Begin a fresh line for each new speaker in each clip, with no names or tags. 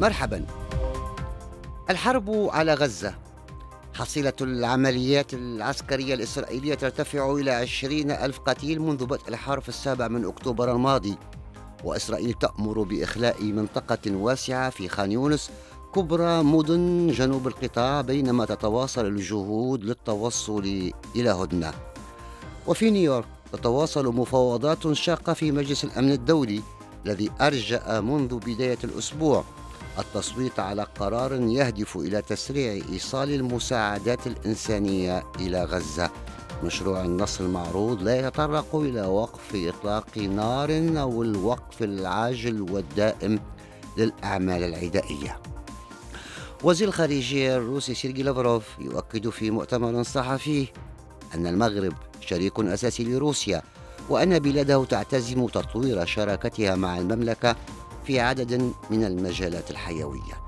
مرحبا. الحرب على غزة. حصيلة العمليات العسكرية الإسرائيلية ترتفع إلى عشرين ألف قتيل منذ بدء الحرب السابع من أكتوبر الماضي. وإسرائيل تأمر بإخلاء منطقة واسعة في خان يونس كبرى مدن جنوب القطاع بينما تتواصل الجهود للتوصل إلى هدنة. وفي نيويورك تتواصل مفاوضات شاقة في مجلس الأمن الدولي الذي أرجأ منذ بداية الأسبوع. التصويت على قرار يهدف إلى تسريع إيصال المساعدات الإنسانية إلى غزة. مشروع النص المعروض لا يتطرق إلى وقف إطلاق نار أو الوقف العاجل والدائم للأعمال العدائية. وزير الخارجية الروسي سيرجي لافروف يؤكد في مؤتمر صحفي أن المغرب شريك أساسي لروسيا وأن بلاده تعتزم تطوير شراكتها مع المملكة في عدد من المجالات الحيوية.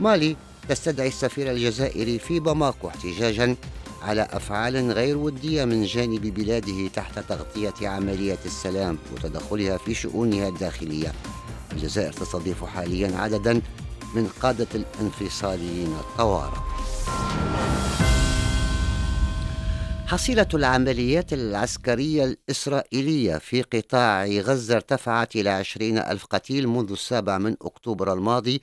مالي تستدعي السفير الجزائري في باماكو احتجاجا على أفعال غير ودية من جانب بلاده تحت تغطية عملية السلام وتدخلها في شؤونها الداخلية. الجزائر تستضيف حاليا عددا من قادة الانفصاليين الطوارئ. حصيلة العمليات العسكرية الإسرائيلية في قطاع غزة ارتفعت إلى عشرين ألف قتيل منذ السابع من أكتوبر الماضي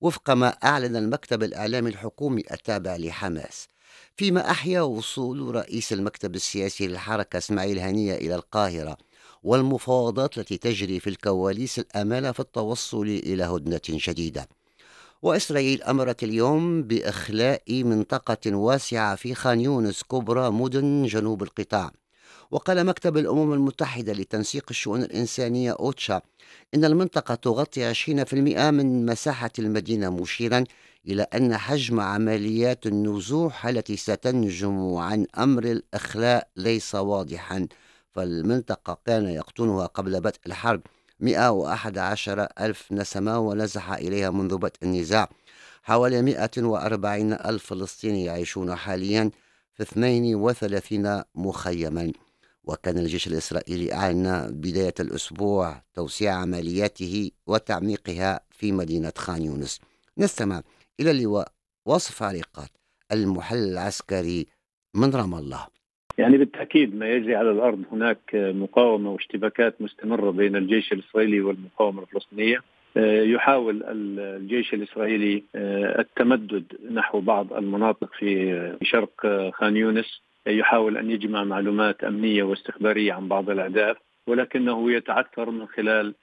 وفق ما أعلن المكتب الإعلامي الحكومي التابع لحماس. فيما أحيا وصول رئيس المكتب السياسي للحركة إسماعيل هنية إلى القاهرة والمفاوضات التي تجري في الكواليس الأمل في التوصل إلى هدنة جديدة وإسرائيل أمرت اليوم بإخلاء منطقة واسعة في خان يونس كبرى مدن جنوب القطاع. وقال مكتب الأمم المتحدة لتنسيق الشؤون الإنسانية أوتشا إن المنطقة تغطي 20% من مساحة المدينة مشيرا إلى أن حجم عمليات النزوح التي ستنجم عن أمر الإخلاء ليس واضحا فالمنطقة كان يقطنها قبل بدء الحرب. 111 ألف نسمة ونزح إليها منذ بدء النزاع. حوالي 140 ألف فلسطيني يعيشون حاليا في 32 مخيما. وكان الجيش الإسرائيلي أعلن بداية الأسبوع توسيع عملياته وتعميقها في مدينة خان يونس. نستمع إلى اللواء وصف عريقات المحل العسكري من رام الله.
يعني بالتأكيد ما يجري على الأرض هناك مقاومة واشتباكات مستمرة بين الجيش الإسرائيلي والمقاومة الفلسطينية. يحاول الجيش الإسرائيلي التمدد نحو بعض المناطق في شرق خان يونس. يحاول أن يجمع معلومات أمنية واستخبارية عن بعض الأهداف ولكنه يتعثر من خلال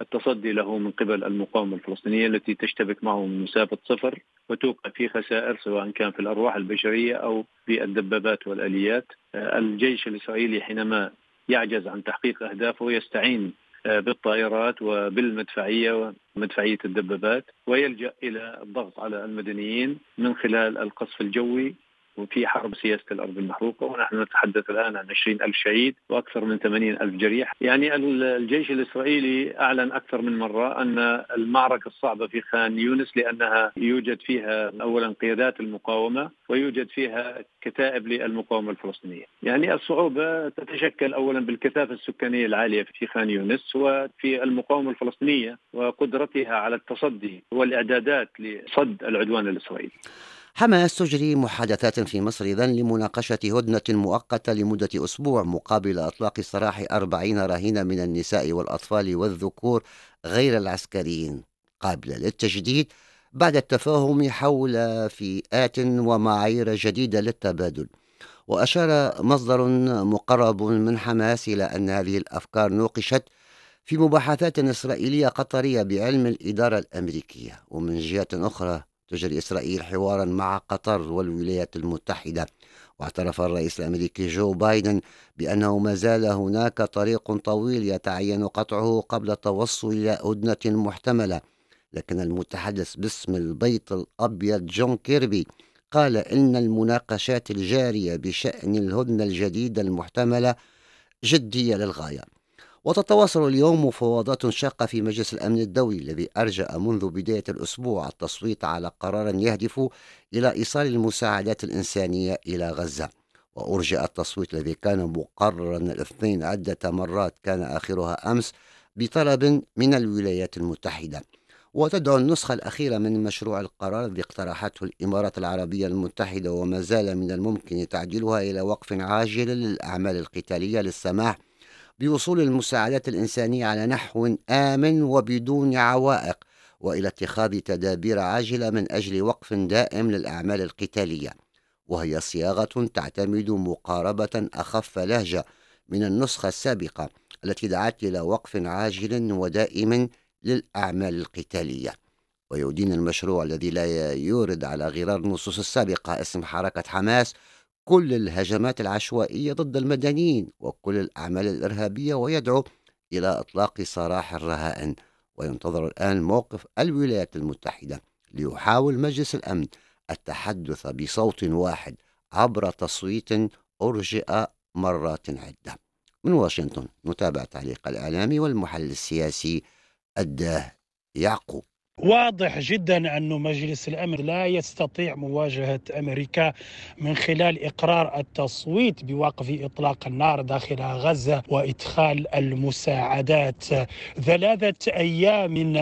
التصدي له من قبل المقاومة الفلسطينية التي تشتبك معه من مسافة صفر وتوقع في خسائر سواء كان في الأرواح البشرية أو في الدبابات والآليات. الجيش الإسرائيلي حينما يعجز عن تحقيق أهدافه يستعين بالطائرات وبالمدفعية ومدفعية الدبابات ويلجأ إلى الضغط على المدنيين من خلال القصف الجوي وفي حرب سياسة الأرض المحروقة ونحن نتحدث الآن عن 20 ألف شهيد وأكثر من 80 ألف جريح. يعني الجيش الإسرائيلي أعلن أكثر من مرة أن المعركة الصعبة في خان يونس لأنها يوجد فيها أولا قيادات المقاومة ويوجد فيها كتائب للمقاومة الفلسطينية. يعني الصعوبة تتشكل أولا بالكثافة السكانية العالية في خان يونس وفي المقاومة الفلسطينية وقدرتها على التصدي والإعدادات لصد العدوان الإسرائيلي.
حماس تجري محادثات في مصر إذن لمناقشة هدنة مؤقتة لمدة أسبوع مقابل إطلاق سراح أربعين رهينة من النساء والأطفال والذكور غير العسكريين. قابلة للتجديد بعد التفاهم حول فئات ومعايير جديدة للتبادل. وأشار مصدر مقرب من حماس إلى أن هذه الأفكار نوقشت في مباحثات إسرائيلية قطرية بعلم الإدارة الأمريكية. ومن جهة أخرى تجري إسرائيل حوارا مع قطر والولايات المتحدة. واعترف الرئيس الأمريكي جو بايدن بأنه ما زال هناك طريق طويل يتعين قطعه قبل التوصل إلى هدنه محتملة. لكن المتحدث باسم البيت الأبيض جون كيربي قال إن المناقشات الجارية بشأن الهدنة الجديدة المحتملة جدية للغاية. وتتواصل اليوم مفاوضات شاقة في مجلس الأمن الدولي الذي أرجأ منذ بداية الأسبوع التصويت على قرار يهدف إلى إيصال المساعدات الإنسانية إلى غزة. وأرجأ التصويت الذي كان مقررا الاثنين عدة مرات كان آخرها أمس بطلب من الولايات المتحدة. وتدعو النسخة الأخيرة من مشروع القرار الذي اقترحته الإمارات العربية المتحدة وما زال من الممكن تعديلها إلى وقف عاجل للأعمال القتالية للسماح بوصول المساعدات الإنسانية على نحو آمن وبدون عوائق وإلى اتخاذ تدابير عاجلة من أجل وقف دائم للأعمال القتالية. وهي صياغة تعتمد مقاربة أخف لهجة من النسخة السابقة التي دعت إلى وقف عاجل ودائم للأعمال القتالية. ويدين المشروع الذي لا يورد على غرار النصوص السابقة اسم حركة حماس كل الهجمات العشوائية ضد المدنيين وكل الأعمال الإرهابية ويدعو إلى إطلاق سراح الرهائن. وينتظر الآن موقف الولايات المتحدة ليحاول مجلس الأمن التحدث بصوت واحد عبر تصويت أرجئ مرات عدة. من واشنطن نتابع تعليق الإعلامي والمحلل السياسي الداه يعقوب.
واضح جدا أن مجلس الأمن لا يستطيع مواجهة أمريكا من خلال إقرار التصويت بوقف إطلاق النار داخل غزة وإدخال المساعدات. ثلاثة أيام من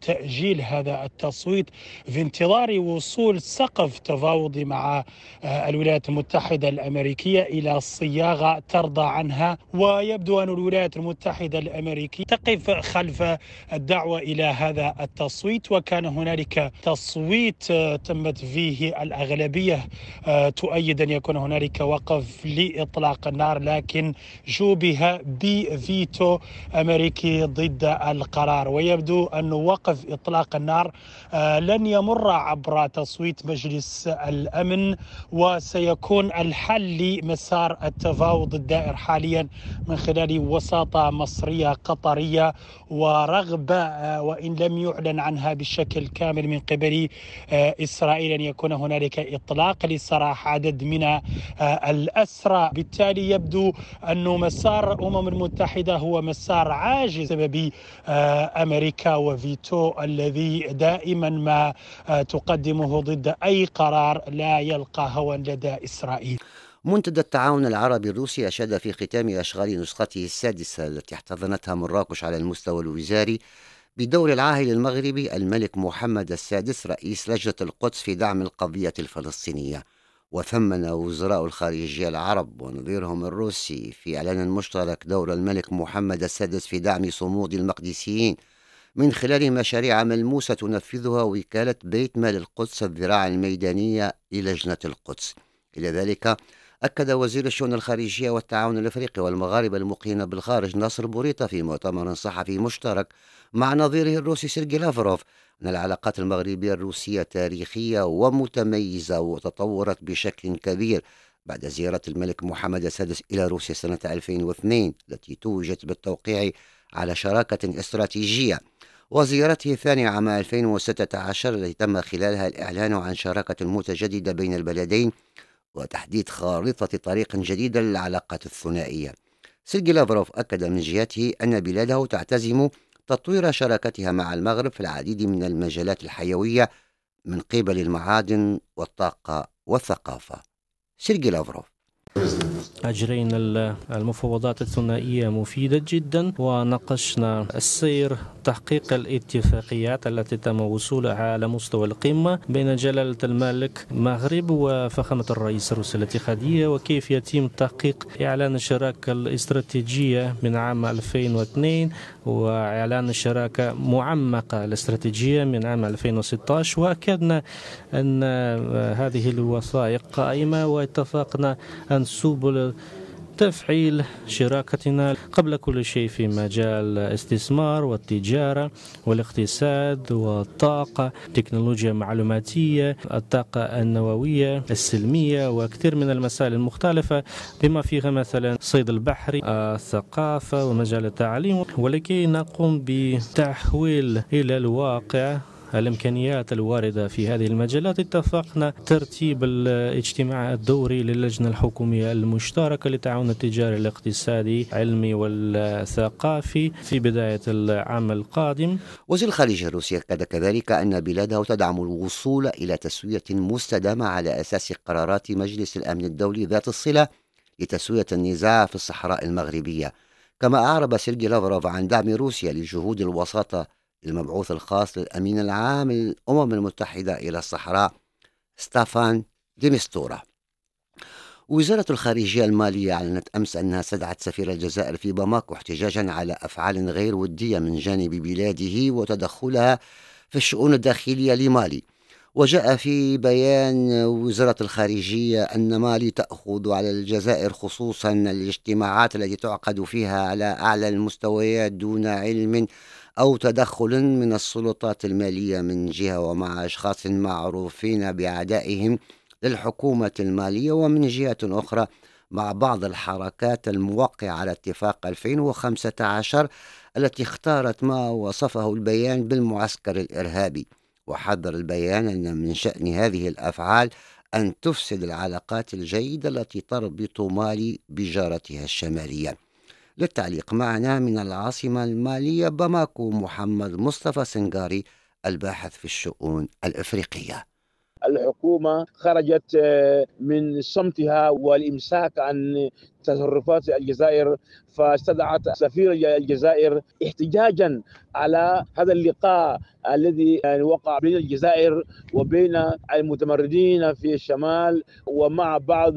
تأجيل هذا التصويت في انتظار وصول سقف تفاوضي مع الولايات المتحدة الأمريكية إلى صياغة ترضى عنها. ويبدو أن الولايات المتحدة الأمريكية تقف خلف الدعوة إلى هذا التصويت. التصويت وكان هنالك تصويت آه، تمت فيه الأغلبية آه، تؤيد أن يكون هنالك وقف لإطلاق النار لكن شوبه بفيتو أمريكي ضد القرار. ويبدو أن وقف إطلاق النار آه، لن يمر عبر تصويت مجلس الأمن وسيكون الحل لمسار التفاوض الدائر حاليا من خلال وساطة مصرية قطرية ورغبة وإن لم يعلن عن عنها بشكل كامل من قبل آه، إسرائيل أن يكون هنالك إطلاق لسراح عدد من آه، الأسرى. بالتالي يبدو أن مسار الأمم المتحدة هو مسار عاجز بسبب آه، أمريكا وفيتو الذي دائما ما تقدمه ضد أي قرار لا يلقى هوى لدى إسرائيل.
منتدى التعاون العربي الروسي أشاد في ختام أشغال نسخته السادسة التي احتضنتها مراكش على المستوى الوزاري بدور العاهل المغربي الملك محمد السادس رئيس لجنة القدس في دعم القضية الفلسطينية. وثمن وزراء الخارجية العرب ونظيرهم الروسي في إعلان مشترك دور الملك محمد السادس في دعم صمود المقدسيين. من خلال مشاريع ملموسة تنفذها وكالة بيت مال القدس الذراع الميدانية للجنة القدس. إلى ذلك أكد وزير الشؤون الخارجية والتعاون الأفريقي والمغاربة المقيمين بالخارج ناصر بوريطة في مؤتمر صحفي مشترك مع نظيره الروسي سيرجي لافروف أن العلاقات المغربية الروسية تاريخية ومتميزة وتطورت بشكل كبير بعد زيارة الملك محمد السادس إلى روسيا سنة 2002 التي توجت بالتوقيع على شراكة استراتيجية. وزيارته الثانية عام 2016 التي تم خلالها الإعلان عن شراكة متجددة بين البلدين وتحديد خارطة طريق جديدة للعلاقات الثنائية. سيرجي لافروف أكد من جهته أن بلاده تعتزم تطوير شراكتها مع المغرب في العديد من المجالات الحيوية من قبل المعادن والطاقة والثقافة. سيرجي لافروف.
أجرينا المفاوضات الثنائية مفيدة جدا وناقشنا السير تحقيق الاتفاقيات التي تم وصولها على مستوى القمة بين جلالة الملك المغرب وفخامة الرئيس الروسي الاتحادية وكيف يتم تحقيق إعلان الشراكة الاستراتيجية من عام 2002 وإعلان الشراكة معمقة الاستراتيجية من عام 2016 وأكدنا أن هذه الوثائق قائمة واتفقنا أن سبل تفعيل شراكتنا قبل كل شيء في مجال الاستثمار والتجارة والاقتصاد والطاقة التكنولوجيا المعلوماتية الطاقة النووية السلمية وكثير من المسائل المختلفة بما فيها مثلا صيد البحري الثقافة ومجال التعليم ولكي نقوم بتحويل إلى الواقع الإمكانيات الواردة في هذه المجالات. اتفقنا ترتيب الاجتماع الدوري للجنة الحكومية المشتركة للتعاون التجاري الاقتصادي العلمي والثقافي في بداية العام القادم.
وزير الخارجية الروسي أكد كذلك أن بلاده تدعم الوصول إلى تسوية مستدامة على أساس قرارات مجلس الأمن الدولي ذات الصلة لتسوية النزاع في الصحراء المغربية. كما أعرب سيرجي لافروف عن دعم روسيا لجهود الوساطة المبعوث الخاص للأمين العام للأمم المتحدة إلى الصحراء ستافان ديمستورا وزارة الخارجية المالية أعلنت أمس أنها استدعت سفير الجزائر في باماكو احتجاجا على أفعال غير ودية من جانب بلاده وتدخلها في الشؤون الداخلية لمالي. وجاء في بيان وزارة الخارجية أن مالي تأخذ على الجزائر خصوصا الاجتماعات التي تعقد فيها على أعلى المستويات دون علم أو تدخل من السلطات المالية من جهة ومع أشخاص معروفين بعدائهم للحكومة المالية ومن جهة أخرى مع بعض الحركات الموقعة على اتفاق 2015 التي اختارت ما وصفه البيان بالمعسكر الإرهابي. وحذر البيان أن من شأن هذه الأفعال أن تفسد العلاقات الجيدة التي تربط مالي بجارتها الشمالية. للتعليق معنا من العاصمة المالية باماكو محمد مصطفى سنغاري الباحث في الشؤون الإفريقية.
الحكومة خرجت آه، من صمتها والإمساك عن تصرفات الجزائر فاستدعت سفير الجزائر احتجاجا على هذا اللقاء الذي يعني وقع بين الجزائر وبين المتمردين في الشمال ومع بعض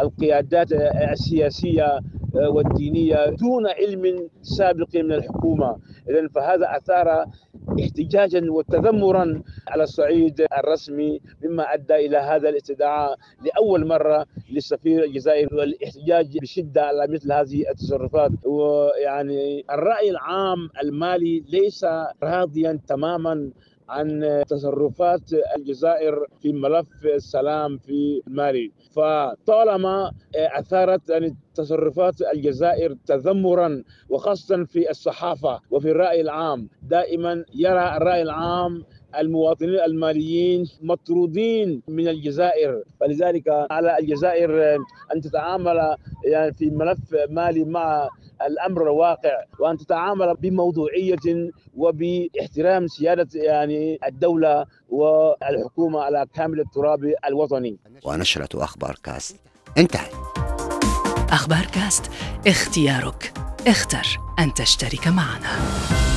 القيادات السياسية والدينية دون علم سابق من الحكومة. اذا فهذا أثار احتجاجا وتذمرا على الصعيد الرسمي مما أدى إلى هذا الاستدعاء لأول مرة للسفير الجزائري. والاحتجاج بشدة على مثل هذه التصرفات. ويعني الرأي العام المالي ليس راضيا تماما عن تصرفات الجزائر في ملف السلام في مالي. فطالما أثارت يعني تصرفات الجزائر تذمرا وخاصه في الصحافة وفي الرأي العام دائما يرى الرأي العام المواطنين الماليين مطرودين من الجزائر. فلذلك على الجزائر أن تتعامل يعني في ملف مالي مع الأمر الواقع وأن تتعامل بموضوعية وباحترام سيادة يعني الدولة والحكومة على كامل التراب الوطني.
ونشرة أخبار كاست انتهت.
أخبار كاست اختيارك اختر أن تشترك معنا.